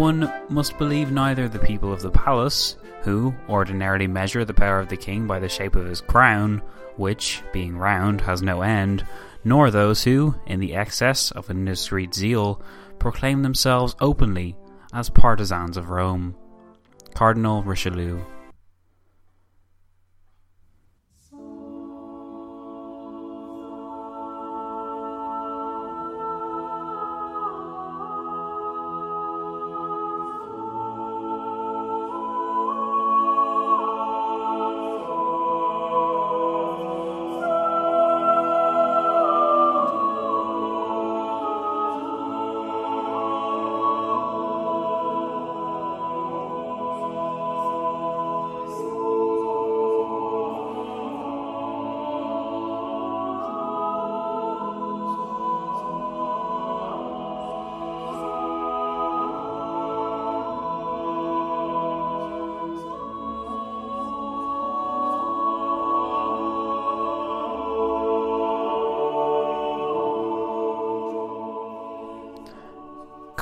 One must believe neither the people of the palace, who ordinarily measure the power of the king by the shape of his crown, which, being round, has no end, nor those who, in the excess of indiscreet zeal, proclaim themselves openly as partisans of Rome. Cardinal Richelieu.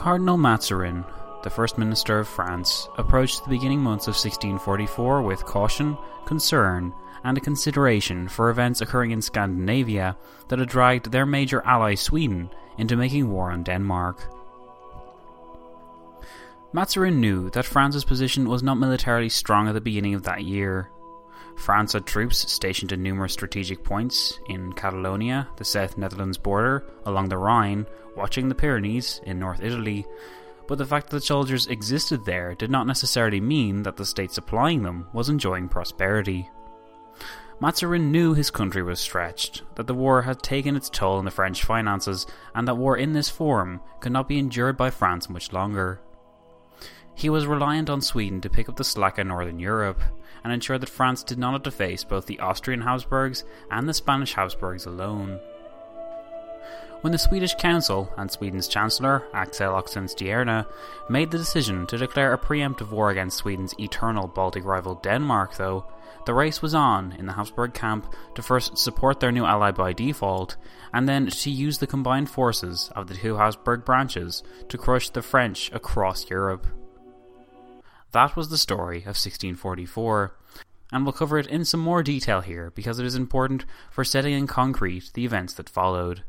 Cardinal Mazarin, the first minister of France, approached the beginning months of 1644 with caution, concern, and a consideration for events occurring in Scandinavia that had dragged their major ally Sweden into making war on Denmark. Mazarin knew that France's position was not militarily strong at the beginning of that year. France had troops stationed at numerous strategic points in Catalonia, the South Netherlands border, along the Rhine, watching the Pyrenees in North Italy, but the fact that soldiers existed there did not necessarily mean that the state supplying them was enjoying prosperity. Mazarin knew his country was stretched, that the war had taken its toll on the French finances, and that war in this form could not be endured by France much longer. He was reliant on Sweden to pick up the slack in Northern Europe, and ensure that France did not have to face both the Austrian Habsburgs and the Spanish Habsburgs alone. When the Swedish Council and Sweden's Chancellor, Axel Oxenstierna, made the decision to declare a preemptive war against Sweden's eternal Baltic rival Denmark, though, the race was on in the Habsburg camp to first support their new ally by default, and then to use the combined forces of the two Habsburg branches to crush the French across Europe. That was the story of 1644, and we'll cover it in some more detail here because it is important for setting in concrete the events that followed.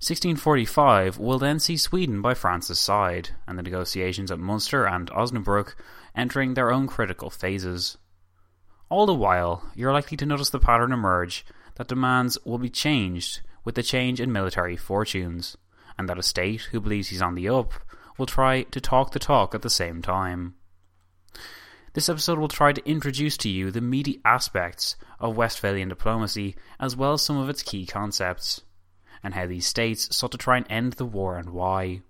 1645 will then see Sweden by France's side, and the negotiations at Munster and Osnabrück entering their own critical phases. All the while, you're likely to notice the pattern emerge that demands will be changed with the change in military fortunes, and that a state who believes he's on the up will try to talk the talk at the same time. This episode will try to introduce to you the meaty aspects of Westphalian diplomacy as well as some of its key concepts, and how these states sought to try and end the war and why.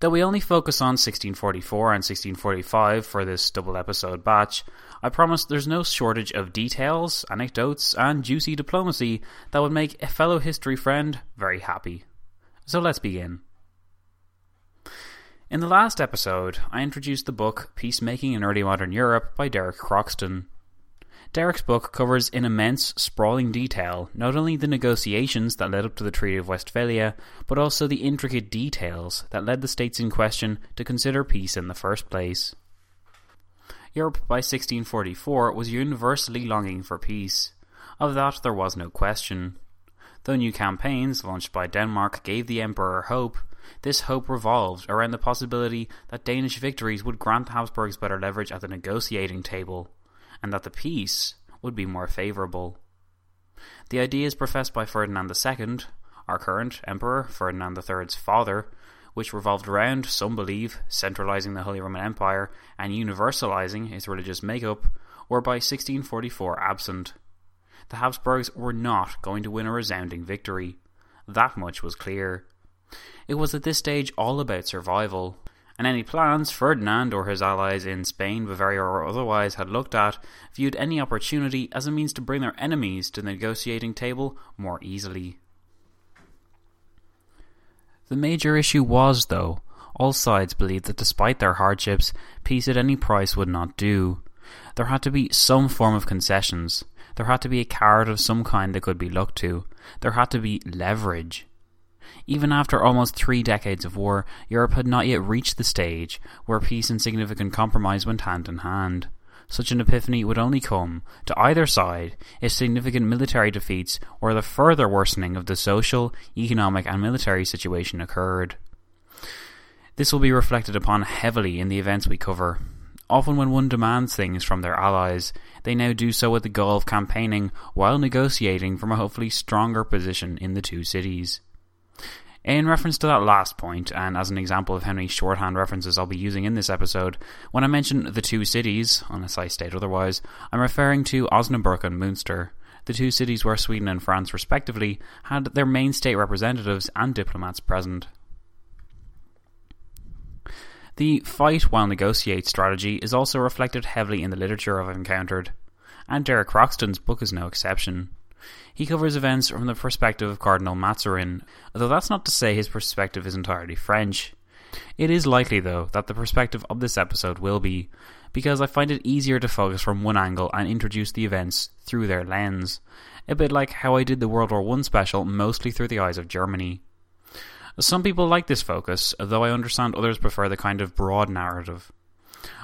Though we only focus on 1644 and 1645 for this double episode batch, I promise there's no shortage of details, anecdotes, and juicy diplomacy that would make a fellow history friend very happy. So let's begin. In the last episode, I introduced the book Peacemaking in Early Modern Europe by Derek Croxton. Derek's book covers in immense, sprawling detail not only the negotiations that led up to the Treaty of Westphalia, but also the intricate details that led the states in question to consider peace in the first place. Europe by 1644 was universally longing for peace. Of that there was no question. Though new campaigns launched by Denmark gave the Emperor hope, this hope revolved around the possibility that Danish victories would grant Habsburgs better leverage at the negotiating table and that the peace would be more favourable. The ideas professed by Ferdinand II, our current Emperor, Ferdinand III's father, which revolved around, some believe, centralising the Holy Roman Empire and universalizing its religious makeup, were by 1644 absent. The Habsburgs were not going to win a resounding victory. That much was clear. It was at this stage all about survival, and any plans Ferdinand or his allies in Spain, Bavaria, or otherwise had looked at viewed any opportunity as a means to bring their enemies to the negotiating table more easily. The major issue was, though, all sides believed that despite their hardships, peace at any price would not do. There had to be some form of concessions. There had to be a card of some kind that could be looked to. There had to be leverage. Even after almost three decades of war, Europe had not yet reached the stage where peace and significant compromise went hand in hand. Such an epiphany would only come, to either side, if significant military defeats or the further worsening of the social, economic, and military situation occurred. This will be reflected upon heavily in the events we cover. Often, when one demands things from their allies, they now do so with the goal of campaigning while negotiating from a hopefully stronger position in the two cities. In reference to that last point, and as an example of how many shorthand references I'll be using in this episode, when I mention the two cities, unless I state otherwise, I'm referring to Osnabrück and Münster, the two cities where Sweden and France, respectively, had their main state representatives and diplomats present. The fight while negotiate strategy is also reflected heavily in the literature I've encountered, and Derek Croxton's book is no exception. He covers events from the perspective of Cardinal Mazarin, though that's not to say his perspective is entirely French. It is likely, though, that the perspective of this episode will be, because I find it easier to focus from one angle and introduce the events through their lens, a bit like how I did the World War I special mostly through the eyes of Germany. Some people like this focus, though I understand others prefer the kind of broad narrative.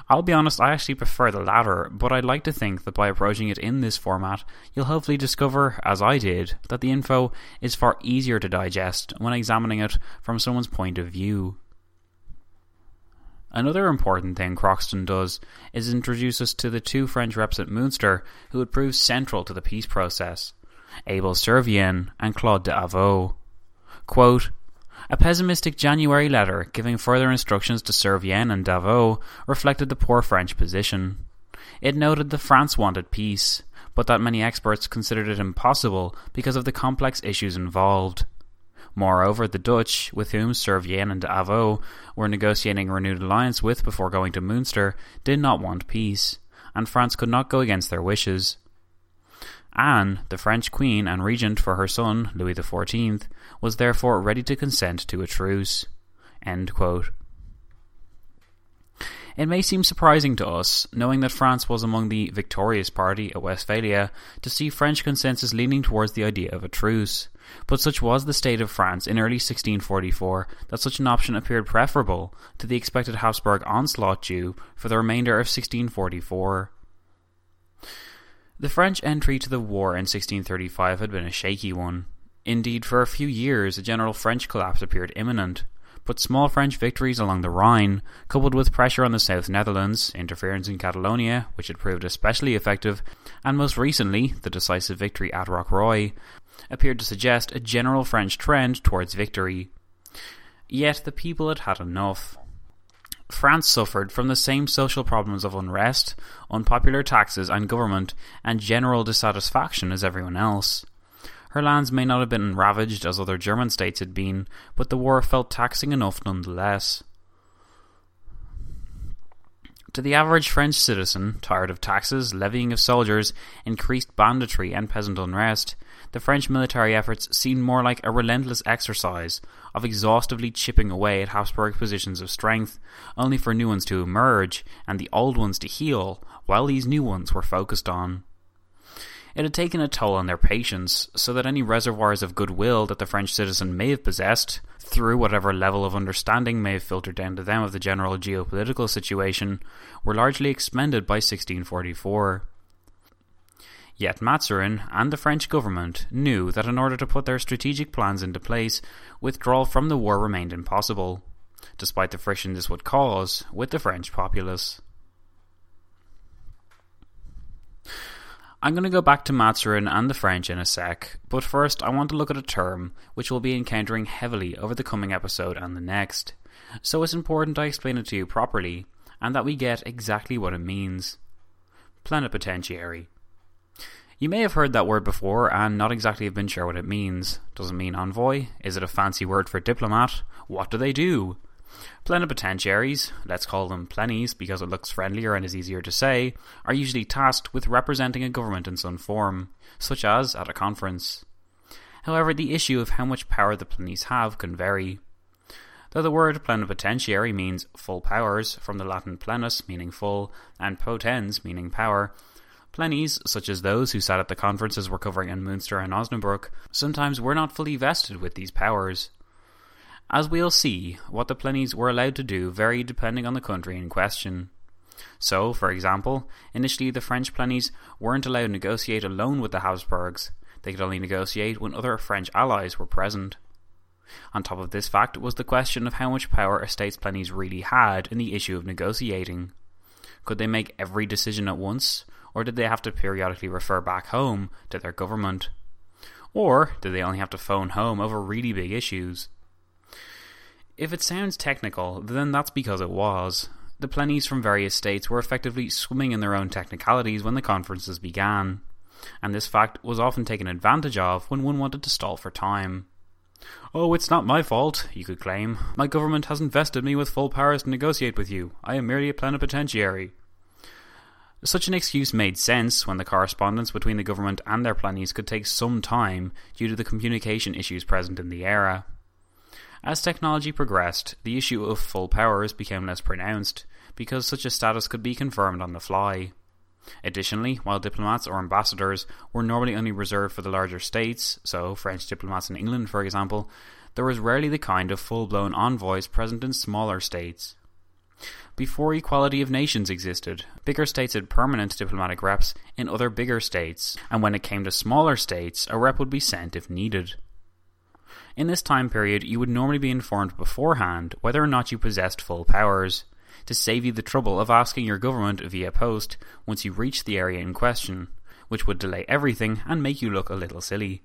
I'll be honest, I actually prefer the latter, but I'd like to think that by approaching it in this format, you'll hopefully discover, as I did, that the info is far easier to digest when examining it from someone's point of view. Another important thing Croxton does is introduce us to the two French reps at Munster who would prove central to the peace process Abel Servien and Claude d'Avaux. Quote, a pessimistic January letter giving further instructions to Servien and D'Avaux reflected the poor French position. It noted that France wanted peace, but that many experts considered it impossible because of the complex issues involved. Moreover, the Dutch, with whom Servien and D'Avaux were negotiating a renewed alliance with before going to Munster, did not want peace, and France could not go against their wishes. Anne, the French queen and regent for her son, Louis XIV, was therefore ready to consent to a truce. It may seem surprising to us, knowing that France was among the victorious party at Westphalia, to see French consensus leaning towards the idea of a truce. But such was the state of France in early 1644 that such an option appeared preferable to the expected Habsburg onslaught due for the remainder of 1644. The French entry to the war in 1635 had been a shaky one. Indeed, for a few years a general French collapse appeared imminent. But small French victories along the Rhine, coupled with pressure on the South Netherlands, interference in Catalonia, which had proved especially effective, and most recently the decisive victory at Rocroi, appeared to suggest a general French trend towards victory. Yet the people had had enough. France suffered from the same social problems of unrest, unpopular taxes and government, and general dissatisfaction as everyone else. Her lands may not have been ravaged as other German states had been, but the war felt taxing enough nonetheless. To the average French citizen, tired of taxes, levying of soldiers, increased banditry, and peasant unrest, the French military efforts seemed more like a relentless exercise of exhaustively chipping away at Habsburg positions of strength, only for new ones to emerge and the old ones to heal while these new ones were focused on. It had taken a toll on their patience, so that any reservoirs of goodwill that the French citizen may have possessed, through whatever level of understanding may have filtered down to them of the general geopolitical situation, were largely expended by 1644. Yet Mazarin and the French government knew that in order to put their strategic plans into place, withdrawal from the war remained impossible, despite the friction this would cause with the French populace. I'm going to go back to Mazarin and the French in a sec, but first I want to look at a term which we'll be encountering heavily over the coming episode and the next, so it's important I explain it to you properly and that we get exactly what it means. Plenipotentiary. You may have heard that word before and not exactly have been sure what it means. Does it mean envoy? Is it a fancy word for diplomat? What do they do? Plenipotentiaries, let's call them plennies because it looks friendlier and is easier to say, are usually tasked with representing a government in some form, such as at a conference. However, the issue of how much power the plennies have can vary. Though the word plenipotentiary means full powers, from the Latin plenus meaning full, and potens meaning power, plennies, such as those who sat at the conferences we're covering in Munster and Osnabrück, sometimes were not fully vested with these powers. As we'll see, what the plennies were allowed to do varied depending on the country in question. So, for example, initially the French plennies weren't allowed to negotiate alone with the Habsburgs, they could only negotiate when other French allies were present. On top of this fact was the question of how much power a state's plennies really had in the issue of negotiating. Could they make every decision at once, or did they have to periodically refer back home to their government? Or did they only have to phone home over really big issues? If it sounds technical, then that's because it was. The plennies from various states were effectively swimming in their own technicalities when the conferences began, and this fact was often taken advantage of when one wanted to stall for time. Oh, it's not my fault, you could claim. My government hasn't vested me with full powers to negotiate with you. I am merely a plenipotentiary. Such an excuse made sense when the correspondence between the government and their plennies could take some time due to the communication issues present in the era. As technology progressed, the issue of full powers became less pronounced, because such a status could be confirmed on the fly. Additionally, while diplomats or ambassadors were normally only reserved for the larger states, so French diplomats in England, for example, there was rarely the kind of full blown envoys present in smaller states. Before equality of nations existed, bigger states had permanent diplomatic reps in other bigger states, and when it came to smaller states, a rep would be sent if needed. In this time period, you would normally be informed beforehand whether or not you possessed full powers, to save you the trouble of asking your government via post once you reached the area in question, which would delay everything and make you look a little silly.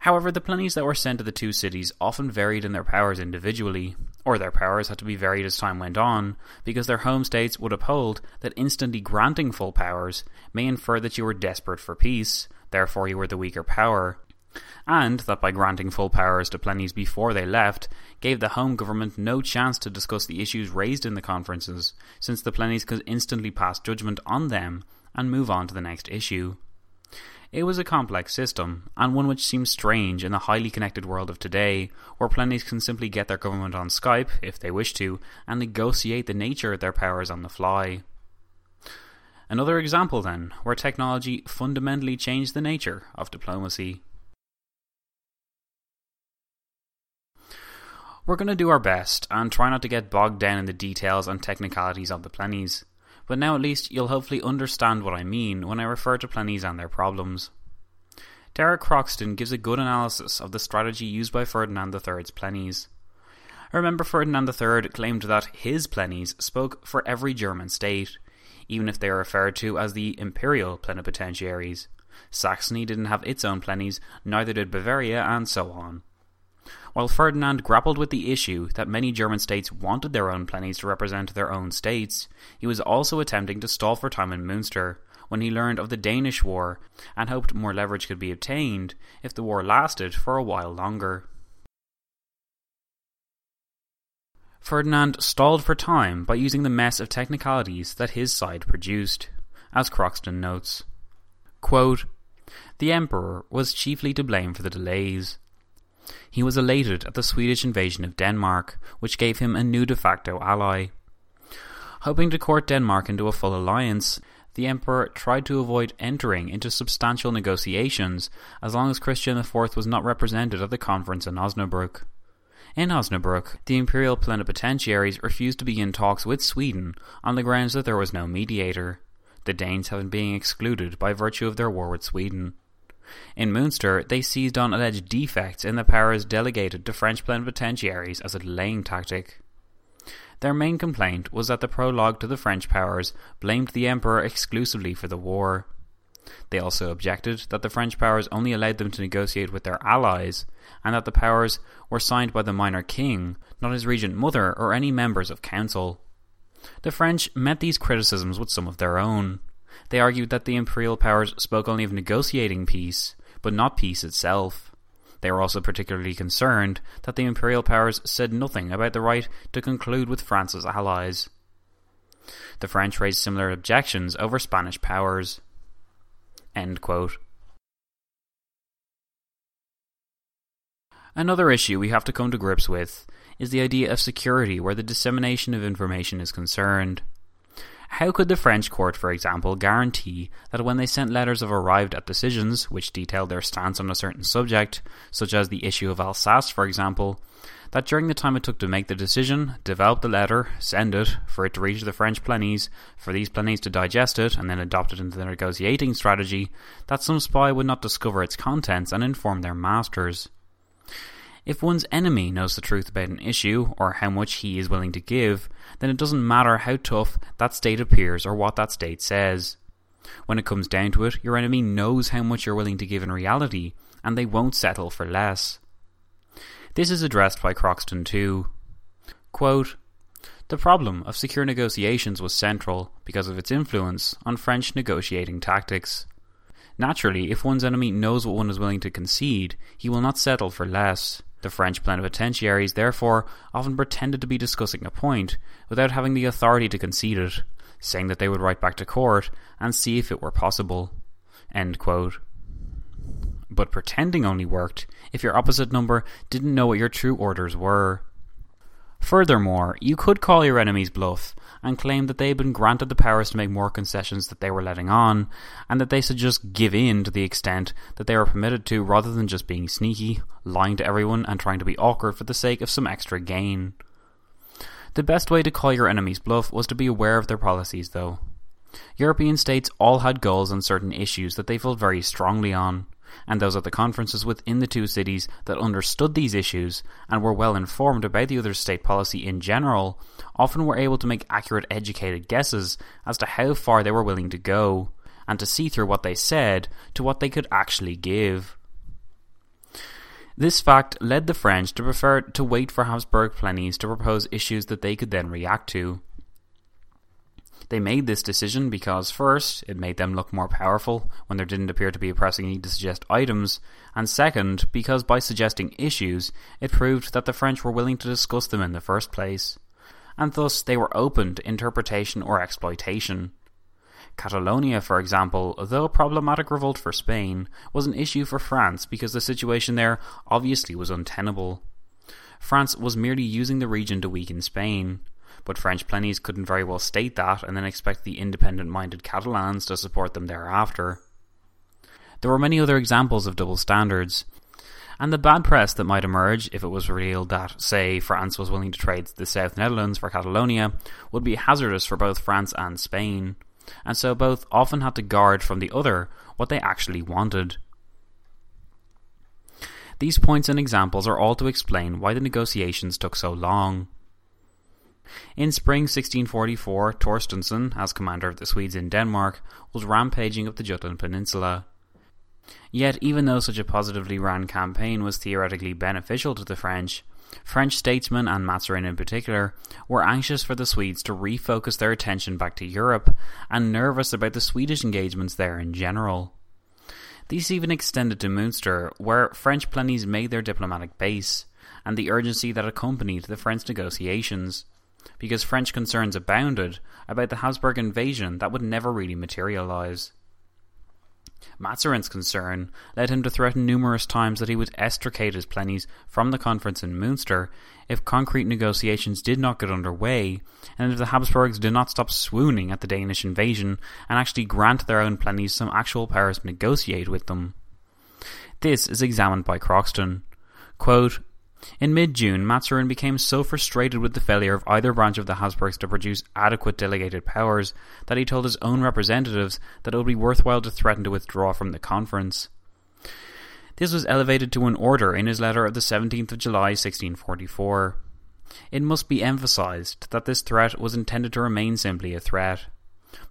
However, the plenies that were sent to the two cities often varied in their powers individually, or their powers had to be varied as time went on, because their home states would uphold that instantly granting full powers may infer that you were desperate for peace, therefore you were the weaker power, and that by granting full powers to plennies before they left, gave the home government no chance to discuss the issues raised in the conferences, since the plennies could instantly pass judgment on them and move on to the next issue. It was a complex system, and one which seems strange in the highly connected world of today, where plennies can simply get their government on Skype, if they wish to, and negotiate the nature of their powers on the fly. Another example, then, where technology fundamentally changed the nature of diplomacy. We're going to do our best and try not to get bogged down in the details and technicalities of the plennies, but now at least you'll hopefully understand what I mean when I refer to plennies and their problems. Derek Croxton gives a good analysis of the strategy used by Ferdinand III's plennies. Remember, Ferdinand III claimed that his Plenies spoke for every German state, even if they are referred to as the imperial plenipotentiaries. Saxony didn't have its own Plenies, neither did Bavaria, and so on. While Ferdinand grappled with the issue that many German states wanted their own plennies to represent their own states, he was also attempting to stall for time in Munster when he learned of the Danish War and hoped more leverage could be obtained if the war lasted for a while longer. Ferdinand stalled for time by using the mess of technicalities that his side produced, as Croxton notes. Quote, the Emperor was chiefly to blame for the delays. He was elated at the Swedish invasion of Denmark, which gave him a new de facto ally. Hoping to court Denmark into a full alliance, the emperor tried to avoid entering into substantial negotiations as long as Christian IV was not represented at the conference in Osnabrück. In Osnabrück, the imperial plenipotentiaries refused to begin talks with Sweden on the grounds that there was no mediator, the Danes having been excluded by virtue of their war with Sweden. In Münster, they seized on alleged defects in the powers delegated to French plenipotentiaries as a delaying tactic. Their main complaint was that the prologue to the French powers blamed the emperor exclusively for the war. They also objected that the French powers only allowed them to negotiate with their allies, and that the powers were signed by the minor king, not his regent mother or any members of council. The French met these criticisms with some of their own. They argued that the imperial powers spoke only of negotiating peace, but not peace itself. They were also particularly concerned that the imperial powers said nothing about the right to conclude with France's allies. The French raised similar objections over Spanish powers. Another issue we have to come to grips with is the idea of security where the dissemination of information is concerned. How could the French court, for example, guarantee that when they sent letters of arrived at decisions which detailed their stance on a certain subject, such as the issue of Alsace, for example, that during the time it took to make the decision, develop the letter, send it, for it to reach the French plennies, for these plennies to digest it and then adopt it into their negotiating strategy, that some spy would not discover its contents and inform their masters? If one's enemy knows the truth about an issue, or how much he is willing to give, then it doesn't matter how tough that state appears or what that state says. When it comes down to it, your enemy knows how much you're willing to give in reality, and they won't settle for less. This is addressed by Croxton too. Quote, the problem of secure negotiations was central because of its influence on French negotiating tactics. Naturally, if one's enemy knows what one is willing to concede, he will not settle for less. The French plenipotentiaries, therefore, often pretended to be discussing a point without having the authority to concede it, saying that they would write back to court and see if it were possible. But pretending only worked if your opposite number didn't know what your true orders were. Furthermore, you could call your enemy's bluff and claimed that they had been granted the powers to make more concessions that they were letting on, and that they should just give in to the extent that they were permitted to rather than just being sneaky, lying to everyone, and trying to be awkward for the sake of some extra gain. The best way to call your enemy's bluff was to be aware of their policies, though. European states all had goals on certain issues that they felt very strongly on and those at the conferences within the two cities that understood these issues and were well informed about the other state policy in general often were able to make accurate educated guesses as to how far they were willing to go, and to see through what they said to what they could actually give. This fact led the French to prefer to wait for Habsburg plennies to propose issues that they could then react to, they made this decision because, first, it made them look more powerful when there didn't appear to be a pressing need to suggest items, and second, because by suggesting issues, it proved that the French were willing to discuss them in the first place, and thus they were open to interpretation or exploitation. Catalonia, for example, though a problematic revolt for Spain, was an issue for France because the situation there obviously was untenable. France was merely using the region to weaken Spain but French plennies couldn't very well state that and then expect the independent minded Catalans to support them thereafter. There were many other examples of double standards, and the bad press that might emerge if it was revealed that, say, France was willing to trade the South Netherlands for Catalonia would be hazardous for both France and Spain, and so both often had to guard from the other what they actually wanted. These points and examples are all to explain why the negotiations took so long. In spring 1644, Torstensson, as commander of the Swedes in Denmark, was rampaging up the Jutland Peninsula. Yet, even though such a positively ran campaign was theoretically beneficial to the French, French statesmen, and Mazarin in particular, were anxious for the Swedes to refocus their attention back to Europe, and nervous about the Swedish engagements there in general. These even extended to Münster, where French plenies made their diplomatic base, and the urgency that accompanied the French negotiations because French concerns abounded about the Habsburg invasion that would never really materialise. Mazarin's concern led him to threaten numerous times that he would extricate his plenies from the conference in Munster if concrete negotiations did not get underway, and if the Habsburgs did not stop swooning at the Danish invasion and actually grant their own plenies some actual powers to negotiate with them. This is examined by Croxton. Quote, in mid June, Mazarin became so frustrated with the failure of either branch of the Habsburgs to produce adequate delegated powers that he told his own representatives that it would be worthwhile to threaten to withdraw from the conference. This was elevated to an order in his letter of the 17th of July 1644. It must be emphasized that this threat was intended to remain simply a threat.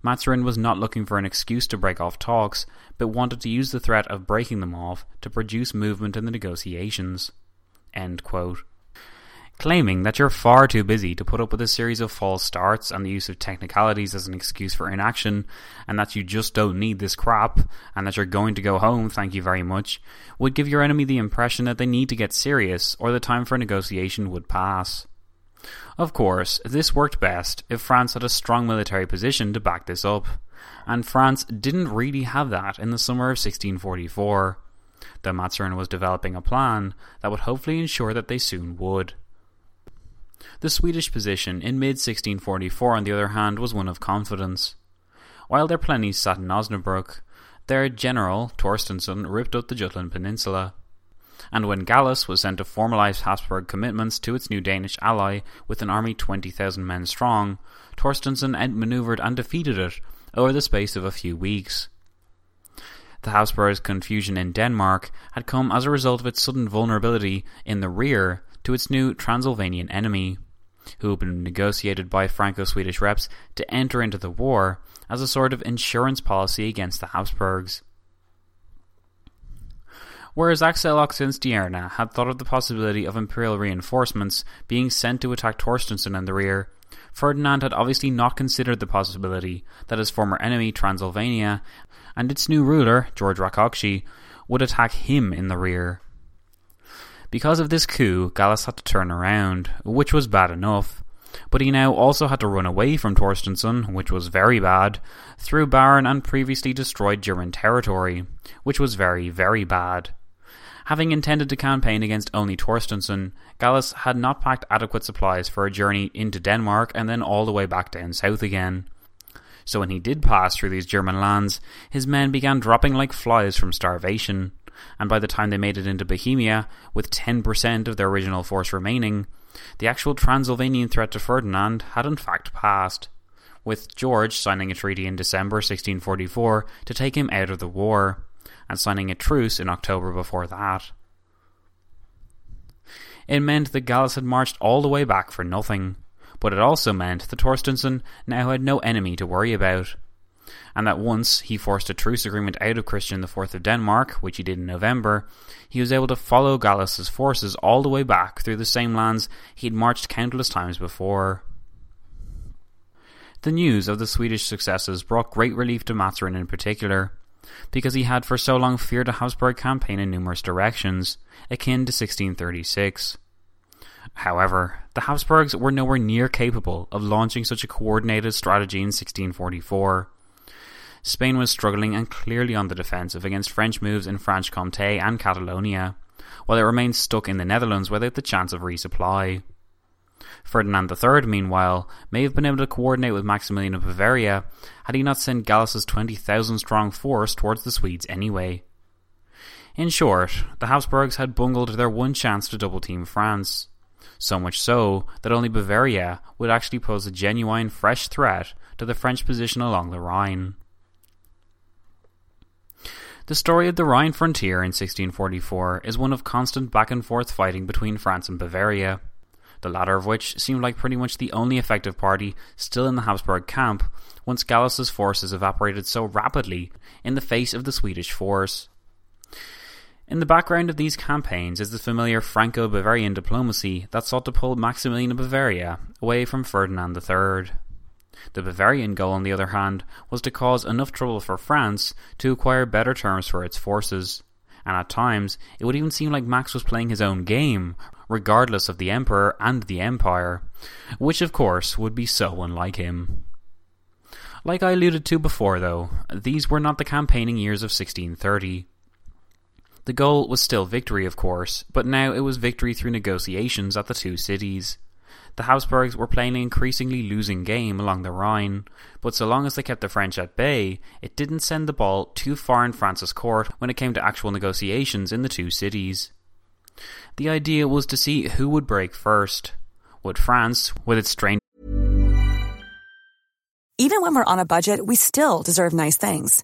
Mazarin was not looking for an excuse to break off talks, but wanted to use the threat of breaking them off to produce movement in the negotiations. Claiming that you're far too busy to put up with a series of false starts and the use of technicalities as an excuse for inaction, and that you just don't need this crap, and that you're going to go home, thank you very much, would give your enemy the impression that they need to get serious, or the time for negotiation would pass. Of course, this worked best if France had a strong military position to back this up, and France didn't really have that in the summer of 1644 though Mazarin was developing a plan that would hopefully ensure that they soon would. The Swedish position in mid 1644, on the other hand, was one of confidence. While their plennies sat in Osnabrück, their general, Torstensson, ripped up the Jutland Peninsula. And when Gallas was sent to formalize Habsburg commitments to its new Danish ally with an army 20,000 men strong, Torstensson outmaneuvered and defeated it over the space of a few weeks. The Habsburgs' confusion in Denmark had come as a result of its sudden vulnerability in the rear to its new Transylvanian enemy, who had been negotiated by Franco-Swedish reps to enter into the war as a sort of insurance policy against the Habsburgs. Whereas Axel Oxenstierna had thought of the possibility of imperial reinforcements being sent to attack Torstensson in the rear, Ferdinand had obviously not considered the possibility that his former enemy Transylvania and its new ruler, George Rákóczi, would attack him in the rear. Because of this coup, Gallas had to turn around, which was bad enough, but he now also had to run away from Torstensson, which was very bad, through barren and previously destroyed German territory, which was very, very bad. Having intended to campaign against only Torstensson, Gallas had not packed adequate supplies for a journey into Denmark and then all the way back down south again so when he did pass through these German lands, his men began dropping like flies from starvation, and by the time they made it into Bohemia, with 10% of their original force remaining, the actual Transylvanian threat to Ferdinand had in fact passed, with George signing a treaty in December 1644 to take him out of the war, and signing a truce in October before that. It meant that Gallas had marched all the way back for nothing, but it also meant that Torstensson now had no enemy to worry about. And that once he forced a truce agreement out of Christian IV of Denmark, which he did in November, he was able to follow Gallas's forces all the way back through the same lands he had marched countless times before. The news of the Swedish successes brought great relief to Mazarin in particular, because he had for so long feared a Habsburg campaign in numerous directions, akin to 1636. However, the Habsburgs were nowhere near capable of launching such a coordinated strategy in 1644. Spain was struggling and clearly on the defensive against French moves in Franche Comté and Catalonia, while it remained stuck in the Netherlands without the chance of resupply. Ferdinand III, meanwhile, may have been able to coordinate with Maximilian of Bavaria had he not sent Gallas's 20,000 strong force towards the Swedes anyway. In short, the Habsburgs had bungled their one chance to double team France so much so that only Bavaria would actually pose a genuine fresh threat to the French position along the Rhine. The story of the Rhine frontier in 1644 is one of constant back and forth fighting between France and Bavaria, the latter of which seemed like pretty much the only effective party still in the Habsburg camp once Gallas's forces evaporated so rapidly in the face of the Swedish force. In the background of these campaigns is the familiar Franco Bavarian diplomacy that sought to pull Maximilian of Bavaria away from Ferdinand III. The Bavarian goal, on the other hand, was to cause enough trouble for France to acquire better terms for its forces, and at times it would even seem like Max was playing his own game, regardless of the Emperor and the Empire, which of course would be so unlike him. Like I alluded to before, though, these were not the campaigning years of 1630. The goal was still victory, of course, but now it was victory through negotiations at the two cities. The Habsburgs were playing an increasingly losing game along the Rhine, but so long as they kept the French at bay, it didn't send the ball too far in France's court when it came to actual negotiations in the two cities. The idea was to see who would break first. Would France, with its strained Even when we're on a budget, we still deserve nice things.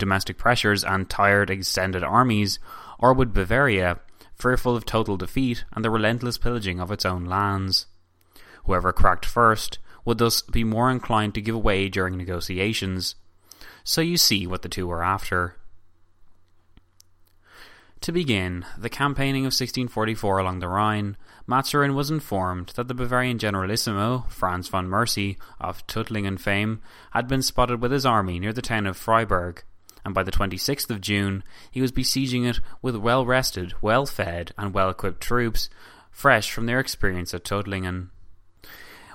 Domestic pressures and tired extended armies, or would Bavaria, fearful of total defeat and the relentless pillaging of its own lands? Whoever cracked first would thus be more inclined to give way during negotiations. So you see what the two were after. To begin, the campaigning of 1644 along the Rhine, Mazarin was informed that the Bavarian generalissimo, Franz von Mercy, of Tuttlingen fame, had been spotted with his army near the town of Freiburg, and by the 26th of June he was besieging it with well rested, well fed, and well equipped troops, fresh from their experience at Tuttlingen.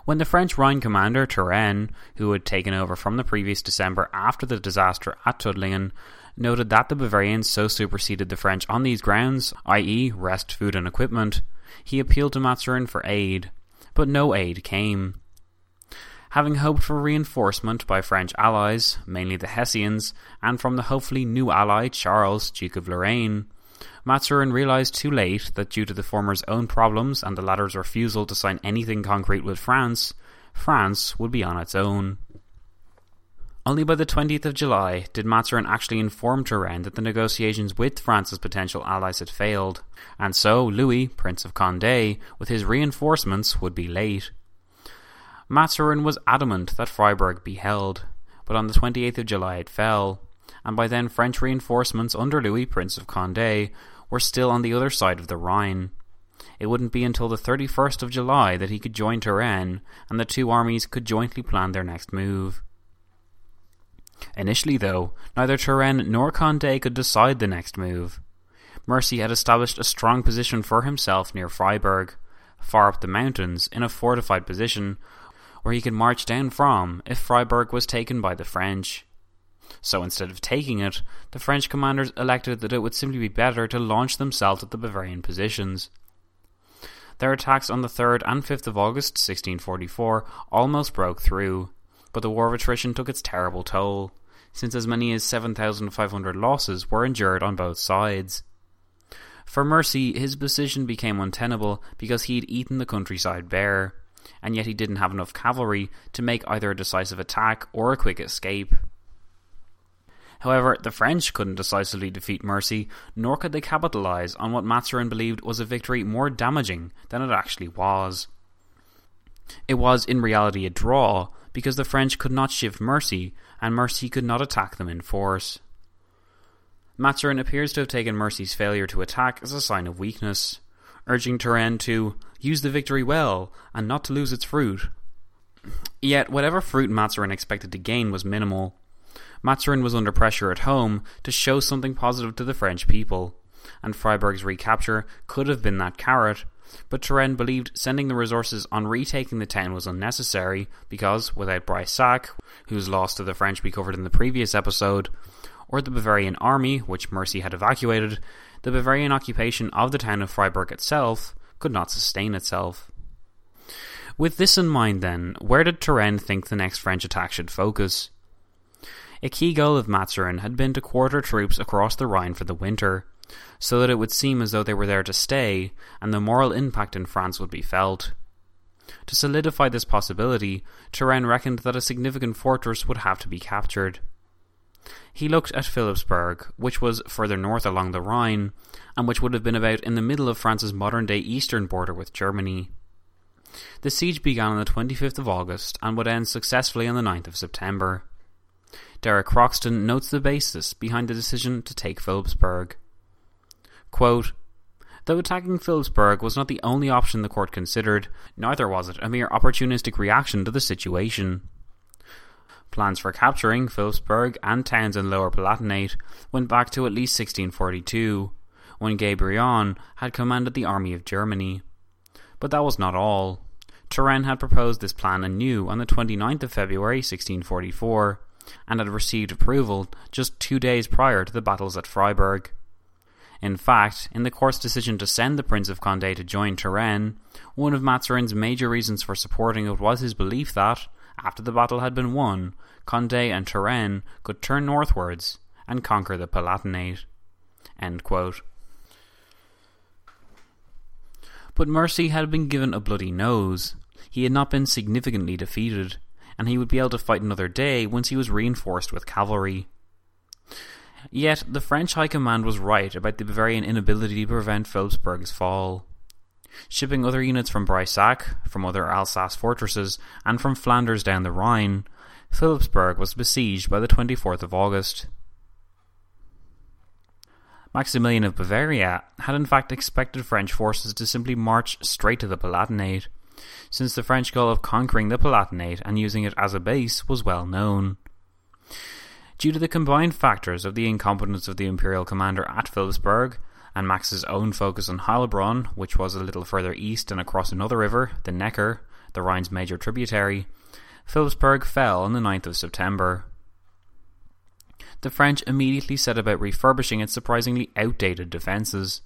When the French Rhine commander Turenne, who had taken over from the previous December after the disaster at Tuttlingen, noted that the Bavarians so superseded the French on these grounds, i.e., rest, food, and equipment, he appealed to Mazarin for aid, but no aid came. Having hoped for reinforcement by French allies, mainly the Hessians, and from the hopefully new ally Charles, Duke of Lorraine, Mazarin realized too late that due to the former's own problems and the latter's refusal to sign anything concrete with France, France would be on its own. Only by the 20th of July did Mazarin actually inform Turenne that the negotiations with France's potential allies had failed, and so Louis, Prince of Condé, with his reinforcements, would be late. Mazarin was adamant that Freiburg be held, but on the 28th of July it fell, and by then French reinforcements under Louis, Prince of Condé, were still on the other side of the Rhine. It wouldn't be until the 31st of July that he could join Turenne, and the two armies could jointly plan their next move. Initially, though, neither Turenne nor Condé could decide the next move. Mercy had established a strong position for himself near Freiburg, far up the mountains, in a fortified position, where he could march down from if Freiburg was taken by the French. So instead of taking it, the French commanders elected that it would simply be better to launch themselves at the Bavarian positions. Their attacks on the 3rd and 5th of August 1644 almost broke through, but the war of attrition took its terrible toll, since as many as 7,500 losses were endured on both sides. For Mercy, his position became untenable because he had eaten the countryside bare, and yet he didn't have enough cavalry to make either a decisive attack or a quick escape. However, the French couldn't decisively defeat Mercy, nor could they capitalise on what Mazarin believed was a victory more damaging than it actually was. It was in reality a draw, because the French could not shift Mercy, and Mercy could not attack them in force. Mazarin appears to have taken Mercy's failure to attack as a sign of weakness, urging Turenne to use the victory well and not to lose its fruit. Yet, whatever fruit Mazarin expected to gain was minimal. Mazarin was under pressure at home to show something positive to the French people, and Freiburg's recapture could have been that carrot, but Turenne believed sending the resources on retaking the town was unnecessary because, without Breisach, whose loss to the French we covered in the previous episode, or the Bavarian army, which Mercy had evacuated, the Bavarian occupation of the town of Freiburg itself could not sustain itself. With this in mind, then, where did Turenne think the next French attack should focus? A key goal of Mazarin had been to quarter troops across the Rhine for the winter, so that it would seem as though they were there to stay, and the moral impact in France would be felt. To solidify this possibility, Turenne reckoned that a significant fortress would have to be captured. He looked at Philipsburg, which was further north along the Rhine, and which would have been about in the middle of France's modern day eastern border with Germany. The siege began on the 25th of August and would end successfully on the 9th of September. Derek Croxton notes the basis behind the decision to take Philipsburg. Quote, Though attacking Philipsburg was not the only option the court considered, neither was it a mere opportunistic reaction to the situation. Plans for capturing Philipsburg and towns in Lower Palatinate went back to at least 1642, when Guébriant had commanded the army of Germany. But that was not all. Turenne had proposed this plan anew on the 29th of February 1644, and had received approval just two days prior to the battles at Freiburg. In fact, in the court's decision to send the Prince of Condé to join Turenne, one of Mazarin's major reasons for supporting it was his belief that, after the battle had been won, Condé and Turenne could turn northwards and conquer the Palatinate. But Mercy had been given a bloody nose. He had not been significantly defeated, and he would be able to fight another day once he was reinforced with cavalry. Yet the French High Command was right about the Bavarian inability to prevent Philipsburg's fall. Shipping other units from Breisach, from other Alsace fortresses, and from Flanders down the Rhine, Philipsburg was besieged by the 24th of August. Maximilian of Bavaria had in fact expected French forces to simply march straight to the Palatinate, since the French goal of conquering the Palatinate and using it as a base was well known. Due to the combined factors of the incompetence of the imperial commander at Philipsburg and Max's own focus on Heilbronn, which was a little further east and across another river, the Neckar, the Rhine's major tributary, Philipsburg fell on the 9th of September. The French immediately set about refurbishing its surprisingly outdated defences,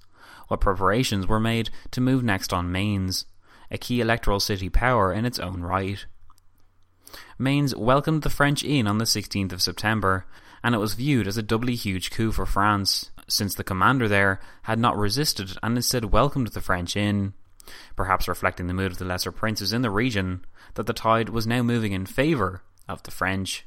while preparations were made to move next on Mainz, a key electoral city power in its own right. Mainz welcomed the French in on the 16th of September, and it was viewed as a doubly huge coup for France, since the commander there had not resisted and instead welcomed the French in, perhaps reflecting the mood of the lesser princes in the region, that the tide was now moving in favour of the French.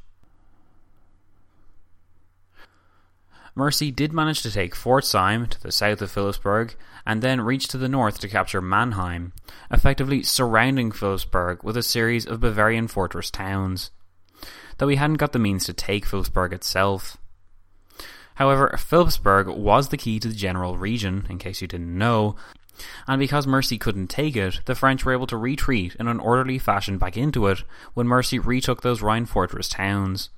Mercy did manage to take Pforzheim to the south of Philipsburg and then reached to the north to capture Mannheim, effectively surrounding Philipsburg with a series of Bavarian fortress towns. Though he hadn't got the means to take Philipsburg itself. However, Philipsburg was the key to the general region, in case you didn't know, and because Mercy couldn't take it, the French were able to retreat in an orderly fashion back into it when Mercy retook those Rhine fortress towns.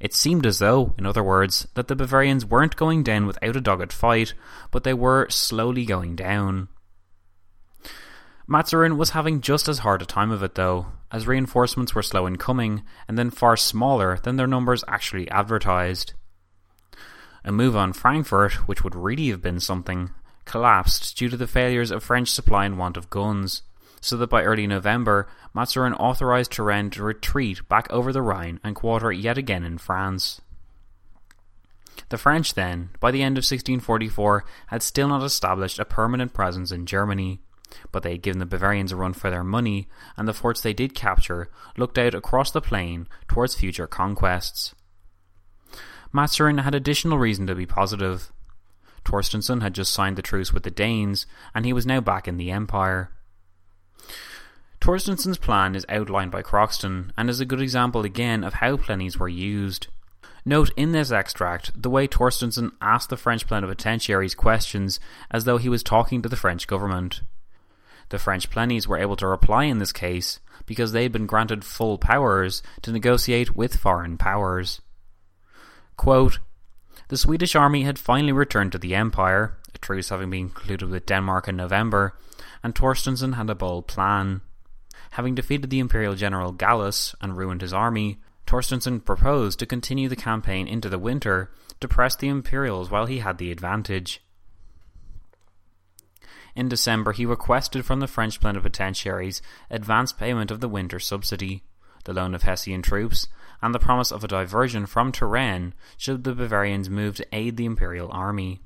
It seemed as though, in other words, that the Bavarians weren't going down without a dogged fight, but they were slowly going down. Mazarin was having just as hard a time of it, though, as reinforcements were slow in coming and then far smaller than their numbers actually advertised. A move on Frankfurt, which would really have been something, collapsed due to the failures of French supply and want of guns so that by early November, Mazarin authorized Turenne to retreat back over the Rhine and quarter yet again in France. The French then, by the end of 1644, had still not established a permanent presence in Germany, but they had given the Bavarians a run for their money, and the forts they did capture looked out across the plain towards future conquests. Mazarin had additional reason to be positive. Torstensson had just signed the truce with the Danes, and he was now back in the Empire. Torstensson's plan is outlined by Croxton and is a good example again of how plennies were used. Note in this extract the way Torstensson asked the French plenipotentiaries questions as though he was talking to the French government. The French plennies were able to reply in this case because they had been granted full powers to negotiate with foreign powers. Quote, the Swedish army had finally returned to the Empire, a truce having been concluded with Denmark in November, and Torstensson had a bold plan. Having defeated the Imperial General Gallas and ruined his army, Torstensson proposed to continue the campaign into the winter to press the Imperials while he had the advantage. In December, he requested from the French plenipotentiaries advance payment of the winter subsidy, the loan of Hessian troops, and the promise of a diversion from Turenne should the Bavarians move to aid the Imperial army.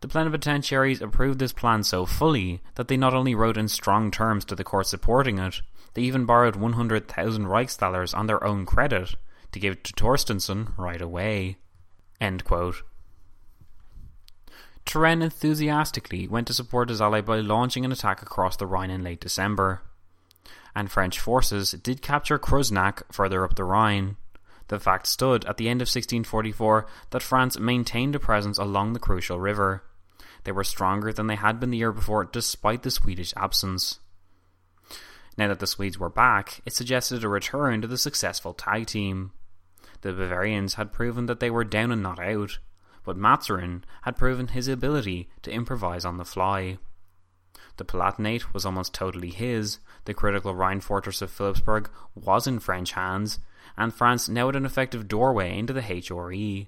The plenipotentiaries approved this plan so fully that they not only wrote in strong terms to the court supporting it, they even borrowed 100,000 Reichsthalers on their own credit to give to Torstensson right away. Turenne enthusiastically went to support his ally by launching an attack across the Rhine in late December. And French forces did capture Kreuznach further up the Rhine. The fact stood at the end of 1644 that France maintained a presence along the crucial river. They were stronger than they had been the year before, despite the Swedish absence. Now that the Swedes were back, it suggested a return to the successful tag team. The Bavarians had proven that they were down and not out, but Mazarin had proven his ability to improvise on the fly. The Palatinate was almost totally his, the critical Rhine fortress of Philipsburg was in French hands, and France now had an effective doorway into the HRE.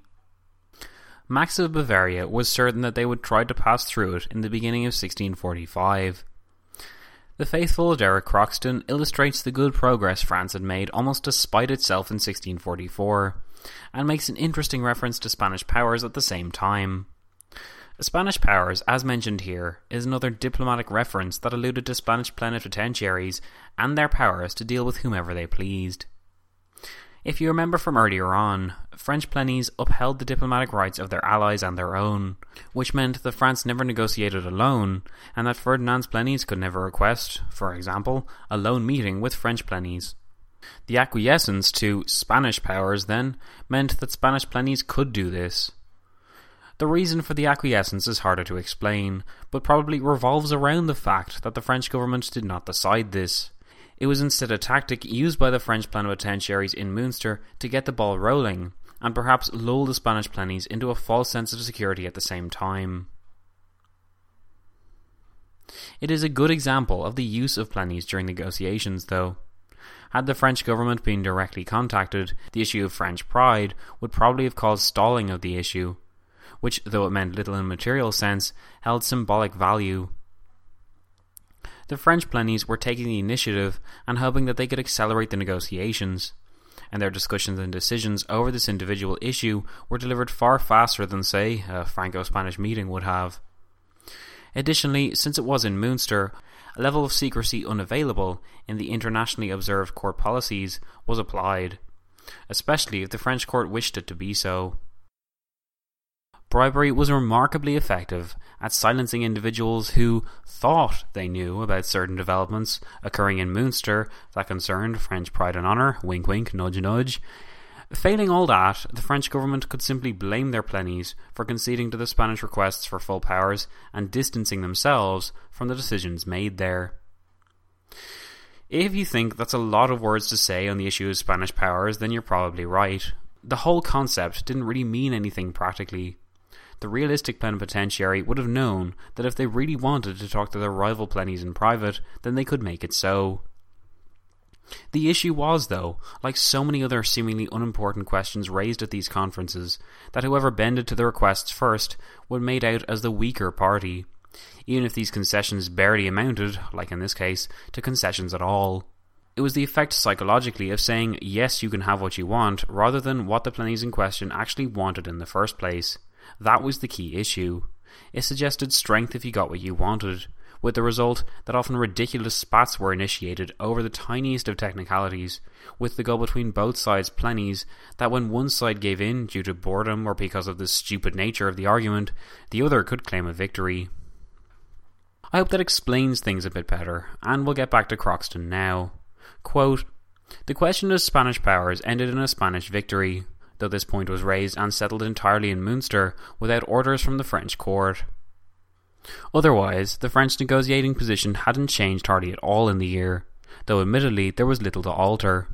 Max of Bavaria was certain that they would try to pass through it in the beginning of 1645. The faithful Derek Croxton illustrates the good progress France had made almost despite itself in 1644, and makes an interesting reference to Spanish powers at the same time. Spanish powers, as mentioned here, is another diplomatic reference that alluded to Spanish plenipotentiaries and their powers to deal with whomever they pleased. If you remember from earlier on, French plennies upheld the diplomatic rights of their allies and their own, which meant that France never negotiated alone, and that Ferdinand's plennies could never request, for example, a lone meeting with French plennies. The acquiescence to Spanish powers, then, meant that Spanish plennies could do this. The reason for the acquiescence is harder to explain, but probably revolves around the fact that the French government did not decide this. It was instead a tactic used by the French plenipotentiaries in Munster to get the ball rolling, and perhaps lull the Spanish plennies into a false sense of security at the same time. It is a good example of the use of plennies during negotiations, though. Had the French government been directly contacted, the issue of French pride would probably have caused stalling of the issue, which, though it meant little in material sense, held symbolic value. The French plennies were taking the initiative and hoping that they could accelerate the negotiations, and their discussions and decisions over this individual issue were delivered far faster than, say, a Franco Spanish meeting would have. Additionally, since it was in Munster, a level of secrecy unavailable in the internationally observed court policies was applied, especially if the French court wished it to be so. Bribery was remarkably effective at silencing individuals who thought they knew about certain developments occurring in Munster that concerned French pride and honour, wink wink, nudge nudge. Failing all that, the French government could simply blame their plennies for conceding to the Spanish requests for full powers and distancing themselves from the decisions made there. If you think that's a lot of words to say on the issue of Spanish powers, then you're probably right. The whole concept didn't really mean anything practically the realistic plenipotentiary would have known that if they really wanted to talk to their rival plennies in private, then they could make it so. The issue was, though, like so many other seemingly unimportant questions raised at these conferences, that whoever bended to the requests first would made out as the weaker party, even if these concessions barely amounted, like in this case, to concessions at all. It was the effect psychologically of saying, yes, you can have what you want, rather than what the plennies in question actually wanted in the first place. That was the key issue. It suggested strength if you got what you wanted, with the result that often ridiculous spats were initiated over the tiniest of technicalities, with the goal between both sides plennies that when one side gave in due to boredom or because of the stupid nature of the argument, the other could claim a victory. I hope that explains things a bit better, and we'll get back to Croxton now. Quote, the question of Spanish powers ended in a Spanish victory, though this point was raised and settled entirely in Munster without orders from the French court. Otherwise, the French negotiating position hadn't changed hardly at all in the year, though admittedly there was little to alter.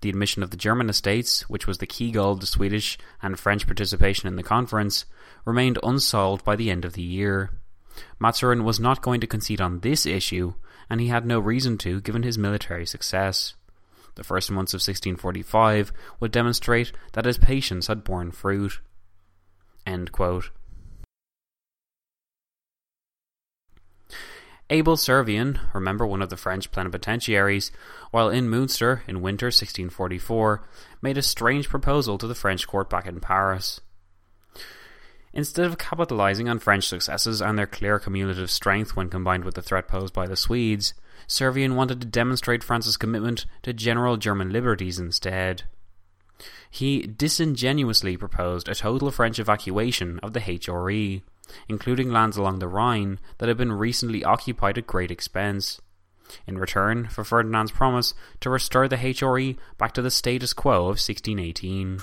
The admission of the German estates, which was the key goal of the Swedish and French participation in the conference, remained unsolved by the end of the year. Mazarin was not going to concede on this issue, and he had no reason to given his military success. The first months of 1645 would demonstrate that his patience had borne fruit. Abel Servien, remember one of the French plenipotentiaries, while in Munster in winter 1644, made a strange proposal to the French court back in Paris. Instead of capitalizing on French successes and their clear cumulative strength when combined with the threat posed by the Swedes, Servien wanted to demonstrate France's commitment to general German liberties instead. He disingenuously proposed a total French evacuation of the HRE, including lands along the Rhine that had been recently occupied at great expense, in return for Ferdinand's promise to restore the HRE back to the status quo of 1618.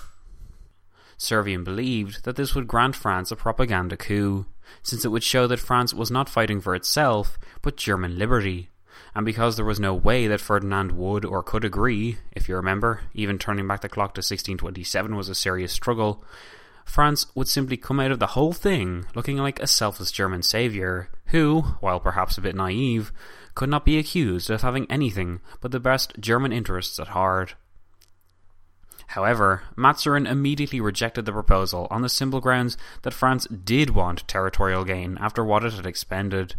Servien believed that this would grant France a propaganda coup, since it would show that France was not fighting for itself, but German liberty. And because there was no way that Ferdinand would or could agree, if you remember, even turning back the clock to 1627 was a serious struggle, France would simply come out of the whole thing looking like a selfless German saviour, who, while perhaps a bit naive, could not be accused of having anything but the best German interests at heart. However, Mazarin immediately rejected the proposal on the simple grounds that France did want territorial gain after what it had expended.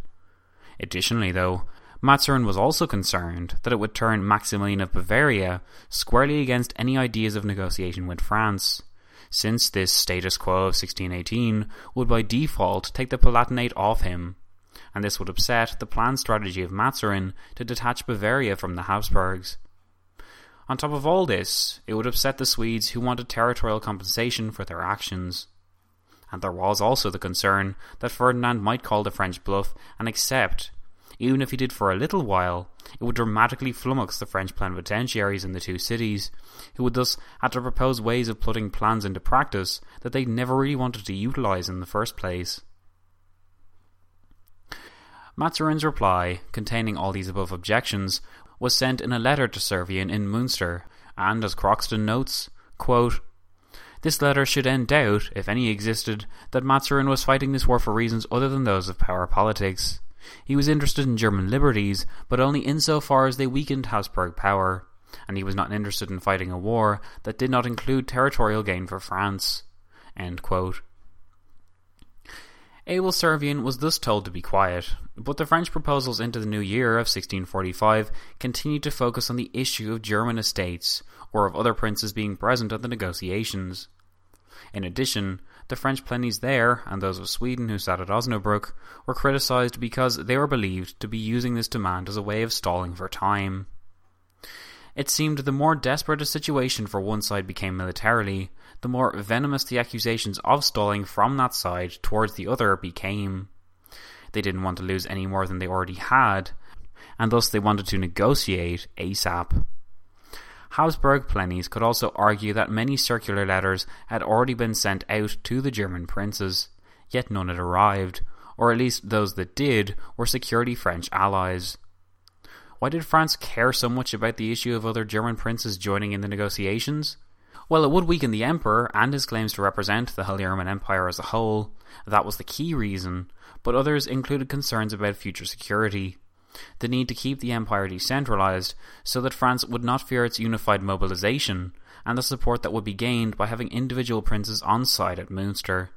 Additionally, though, Mazarin was also concerned that it would turn Maximilian of Bavaria squarely against any ideas of negotiation with France, since this status quo of 1618 would by default take the Palatinate off him, and this would upset the planned strategy of Mazarin to detach Bavaria from the Habsburgs. On top of all this, it would upset the Swedes who wanted territorial compensation for their actions. And there was also the concern that Ferdinand might call the French bluff and accept, even if he did for a little while, it would dramatically flummox the French plenipotentiaries in the two cities, who would thus have to propose ways of putting plans into practice that they never really wanted to utilize in the first place. Mazarin's reply, containing all these above objections, was sent in a letter to Servien in Munster, and as Croxton notes, quote, this letter should end doubt, if any existed, that Mazarin was fighting this war for reasons other than those of power politics. He was interested in German liberties, but only insofar as they weakened Habsburg power, and he was not interested in fighting a war that did not include territorial gain for France. Abel Servien was thus told to be quiet, but the French proposals into the new year of 1645 continued to focus on the issue of German estates, or of other princes being present at the negotiations. In addition, the French plennies there, and those of Sweden who sat at Osnabrück, were criticised because they were believed to be using this demand as a way of stalling for time. It seemed the more desperate a situation for one side became militarily, the more venomous the accusations of stalling from that side towards the other became. They didn't want to lose any more than they already had, and thus they wanted to negotiate ASAP. Habsburg Plennies could also argue that many circular letters had already been sent out to the German princes, yet none had arrived, or at least those that did were security French allies. Why did France care so much about the issue of other German princes joining in the negotiations? Well, it would weaken the Emperor and his claims to represent the Holy Roman Empire as a whole. That was the key reason, but others included concerns about future security. The need to keep the empire decentralized so that France would not fear its unified mobilization, and the support that would be gained by having individual princes on site at Munster.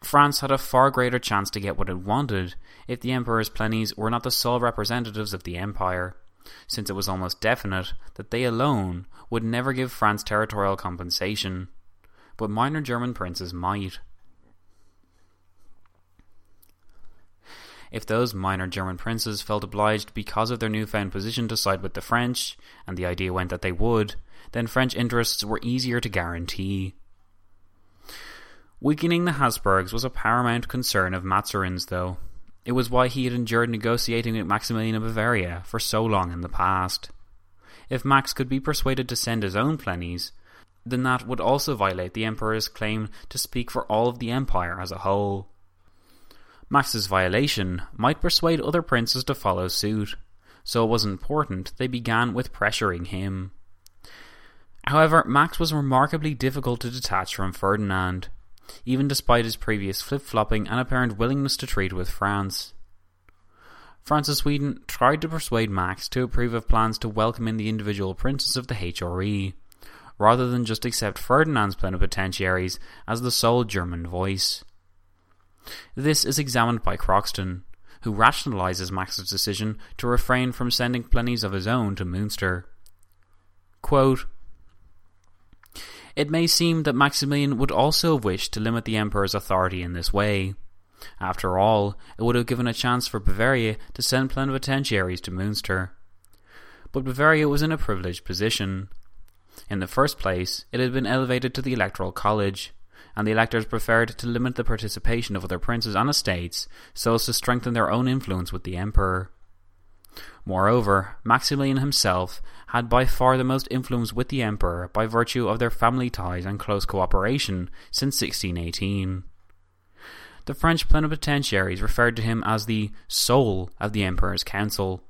France had a far greater chance to get what it wanted if the Emperor's plennies were not the sole representatives of the Empire since it was almost definite that they alone would never give France territorial compensation, but minor German princes might. if those minor German princes felt obliged because of their newfound position to side with the French, and the idea went that they would, then French interests were easier to guarantee. Weakening the Habsburgs was a paramount concern of Mazarin's, though. It was why he had endured negotiating with Maximilian of Bavaria for so long in the past. If Max could be persuaded to send his own plennies, then that would also violate the Emperor's claim to speak for all of the Empire as a whole. Max's violation might persuade other princes to follow suit, so it was important they began with pressuring him. However, Max was remarkably difficult to detach from Ferdinand, even despite his previous flip flopping and apparent willingness to treat with France. France of Sweden tried to persuade Max to approve of plans to welcome in the individual princes of the HRE, rather than just accept Ferdinand's plenipotentiaries as the sole German voice. This is examined by Croxton, who rationalizes Max's decision to refrain from sending plennies of his own to Munster. Quote, it may seem that Maximilian would also have wished to limit the emperor's authority in this way. After all, it would have given a chance for Bavaria to send plenipotentiaries to Munster. But Bavaria was in a privileged position. In the first place, it had been elevated to the Electoral College, and the electors preferred to limit the participation of other princes and estates so as to strengthen their own influence with the emperor. Moreover, Maximilian himself had by far the most influence with the emperor by virtue of their family ties and close cooperation since 1618. The French plenipotentiaries referred to him as the soul of the emperor's council.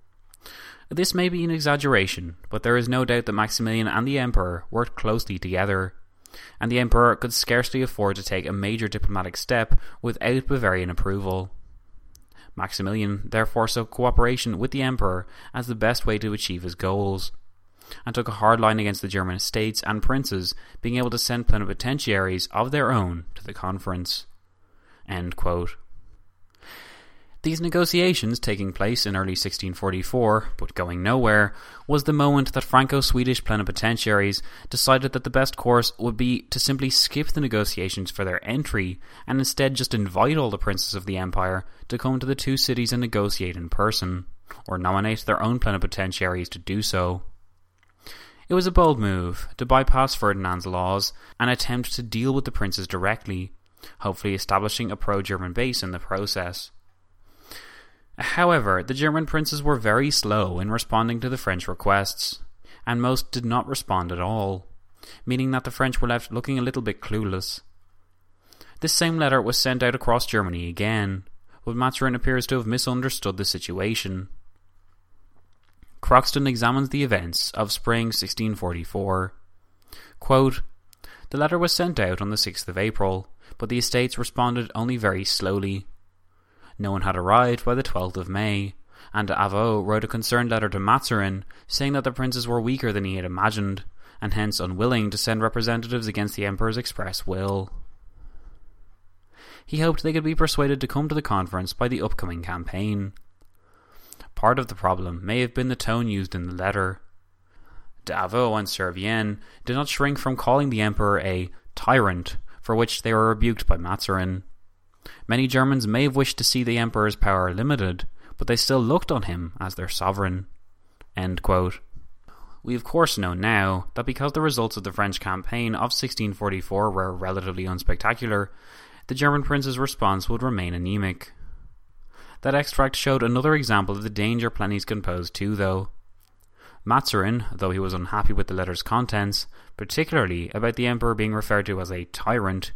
This may be an exaggeration, but there is no doubt that Maximilian and the emperor worked closely together, and the emperor could scarcely afford to take a major diplomatic step without Bavarian approval. Maximilian therefore saw cooperation with the emperor as the best way to achieve his goals, and took a hard line against the German states and princes being able to send plenipotentiaries of their own to the conference. These negotiations, taking place in early 1644, but going nowhere, was the moment that Franco Swedish plenipotentiaries decided that the best course would be to simply skip the negotiations for their entry and instead just invite all the princes of the empire to come to the two cities and negotiate in person, or nominate their own plenipotentiaries to do so. It was a bold move to bypass Ferdinand's laws and attempt to deal with the princes directly, hopefully establishing a pro German base in the process. However, the German princes were very slow in responding to the French requests, and most did not respond at all, meaning that the French were left looking a little bit clueless. This same letter was sent out across Germany again, but Mazarin appears to have misunderstood the situation. Croxton examines the events of spring 1644. Quote, the letter was sent out on the 6th of April, but the estates responded only very slowly. No one had arrived by the 12th of May, and Avaux wrote a concerned letter to Mazarin saying that the princes were weaker than he had imagined, and hence unwilling to send representatives against the emperor's express will. He hoped they could be persuaded to come to the conference by the upcoming campaign. Part of the problem may have been the tone used in the letter. D'Avaux and Servien did not shrink from calling the emperor a tyrant, for which they were rebuked by Mazarin. Many Germans may have wished to see the emperor's power limited, but they still looked on him as their sovereign. We of course know now that because the results of the French campaign of 1644 were relatively unspectacular, the German prince's response would remain anemic. That extract showed another example of the danger plennies can pose too, though. Mazarin, though he was unhappy with the letter's contents, particularly about the emperor being referred to as a tyrant,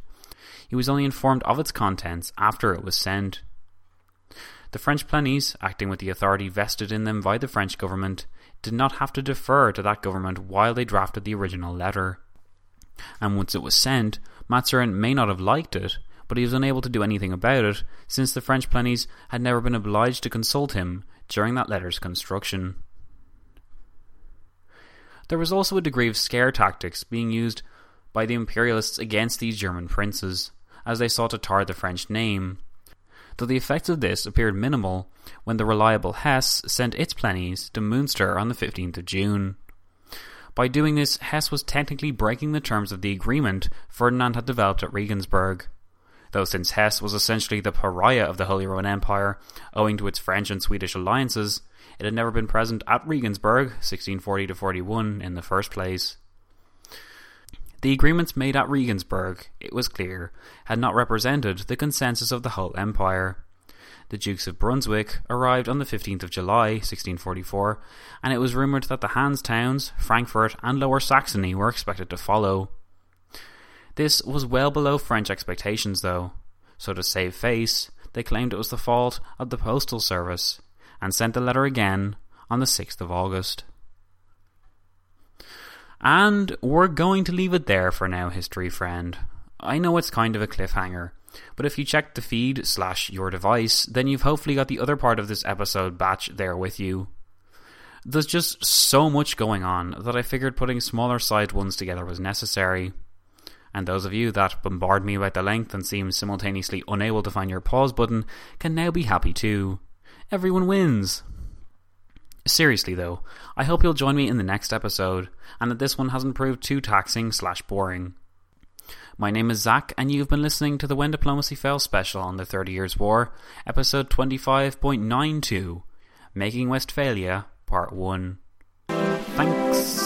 he was only informed of its contents after it was sent. The French plennies, acting with the authority vested in them by the French government, did not have to defer to that government while they drafted the original letter. And once it was sent, Mazarin may not have liked it, but he was unable to do anything about it, since the French plennies had never been obliged to consult him during that letter's construction. There was also a degree of scare tactics being used by the imperialists against these German princes as they sought to tar the French name. Though the effects of this appeared minimal when the reliable Hesse sent its plennies to Munster on the 15th of June. By doing this, Hesse was technically breaking the terms of the agreement Ferdinand had developed at Regensburg, though since Hesse was essentially the pariah of the Holy Roman Empire, owing to its French and Swedish alliances, it had never been present at Regensburg, 1640 to 41, in the first place. The agreements made at Regensburg, it was clear, had not represented the consensus of the whole empire. The Dukes of Brunswick arrived on the 15th of July, 1644, and it was rumoured that the Hanse towns, Frankfurt, and Lower Saxony were expected to follow. This was well below French expectations, though, so to save face, they claimed it was the fault of the postal service and sent the letter again on the 6th of August. And we're going to leave it there for now, history friend. I know it's kind of a cliffhanger, but if you check the feed slash your device, then you've hopefully got the other part of this episode batch there with you. There's just so much going on that I figured putting smaller sized ones together was necessary and those of you that bombard me about the length and seem simultaneously unable to find your pause button can now be happy too. Everyone wins. Seriously though, I hope you'll join me in the next episode, and that this one hasn't proved too taxing slash boring. My name is Zach, and you've been listening to the When Diplomacy Failed special on the Thirty Years' War, episode 25.92, Making Westphalia, Part 1. Thanks.